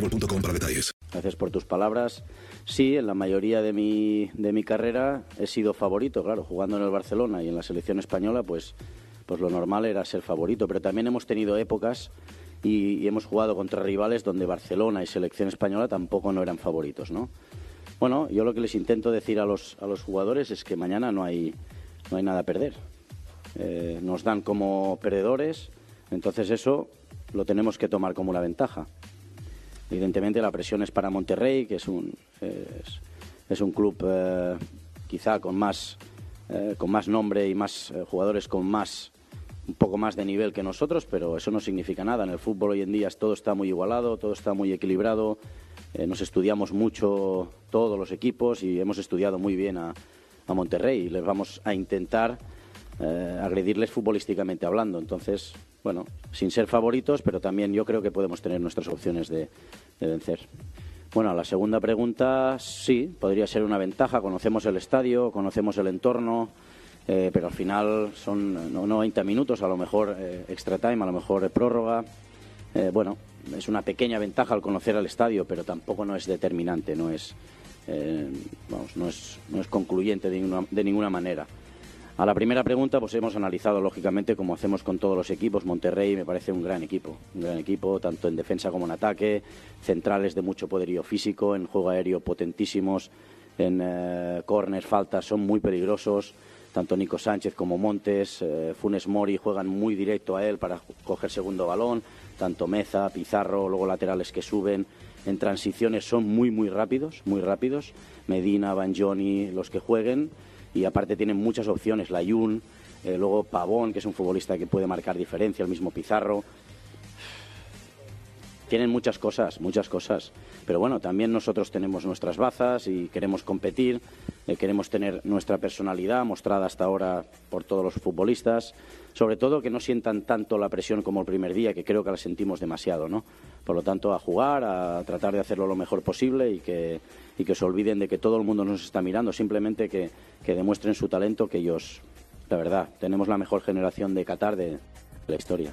para detalles. Gracias por tus palabras. Sí, en la mayoría de mi, de mi carrera he sido favorito, claro, jugando en el Barcelona y en la selección española, pues, pues lo normal era ser favorito, pero también hemos tenido épocas y, hemos jugado contra rivales donde Barcelona y selección española tampoco no eran favoritos, ¿no? Bueno, yo lo que les intento decir a los, a los jugadores es que mañana no hay, no hay nada a perder. Eh, nos dan como perdedores, entonces eso lo tenemos que tomar como una ventaja. Evidentemente la presión es para Monterrey, que es un, es, un club eh, quizá con más, eh, con más nombre y más eh, jugadores con más un poco más de nivel que nosotros, pero eso no significa nada. En el fútbol hoy en día todo está muy igualado, todo está muy equilibrado. nos estudiamos mucho todos los equipos y hemos estudiado muy bien a, a Monterrey y les vamos a intentar agredirles futbolísticamente hablando. Entonces, bueno, sin ser favoritos, pero también yo creo que podemos tener nuestras opciones de, vencer. Bueno, la segunda pregunta, sí, podría ser una ventaja. Conocemos el estadio, conocemos el entorno, eh, pero al final son no, 90 minutos, a lo mejor eh, extra time, a lo mejor prórroga. Eh, bueno, es una pequeña ventaja al conocer el estadio, pero tampoco no es determinante, no es, vamos, no es, no es concluyente de ninguna manera. A la primera pregunta, pues hemos analizado lógicamente como hacemos con todos los equipos. Monterrey me parece un gran equipo, un gran equipo tanto en defensa como en ataque, centrales de mucho poderío físico, en juego aéreo potentísimos, en eh, corners, faltas, son muy peligrosos. Tanto Nico Sánchez como Montes, eh, Funes Mori juegan muy directo a él para coger segundo balón. Tanto Meza, Pizarro, luego laterales que suben. En transiciones son muy, muy rápidos, muy rápidos. Medina, Banjoni, los que jueguen y aparte tienen muchas opciones, la Jun, eh, luego Pavón, que es un futbolista que puede marcar diferencia, el mismo Pizarro. Tienen muchas cosas, muchas cosas. Pero bueno, también nosotros tenemos nuestras bazas y queremos competir, eh, queremos tener nuestra personalidad mostrada hasta ahora por todos los futbolistas. Sobre todo que no sientan tanto la presión como el primer día, que creo que la sentimos demasiado, ¿no? Por lo tanto, a jugar, a tratar de hacerlo lo mejor posible y que, y que se olviden de que todo el mundo nos está mirando, simplemente que, que demuestren su talento, que ellos, la verdad, tenemos la mejor generación de Qatar de la historia.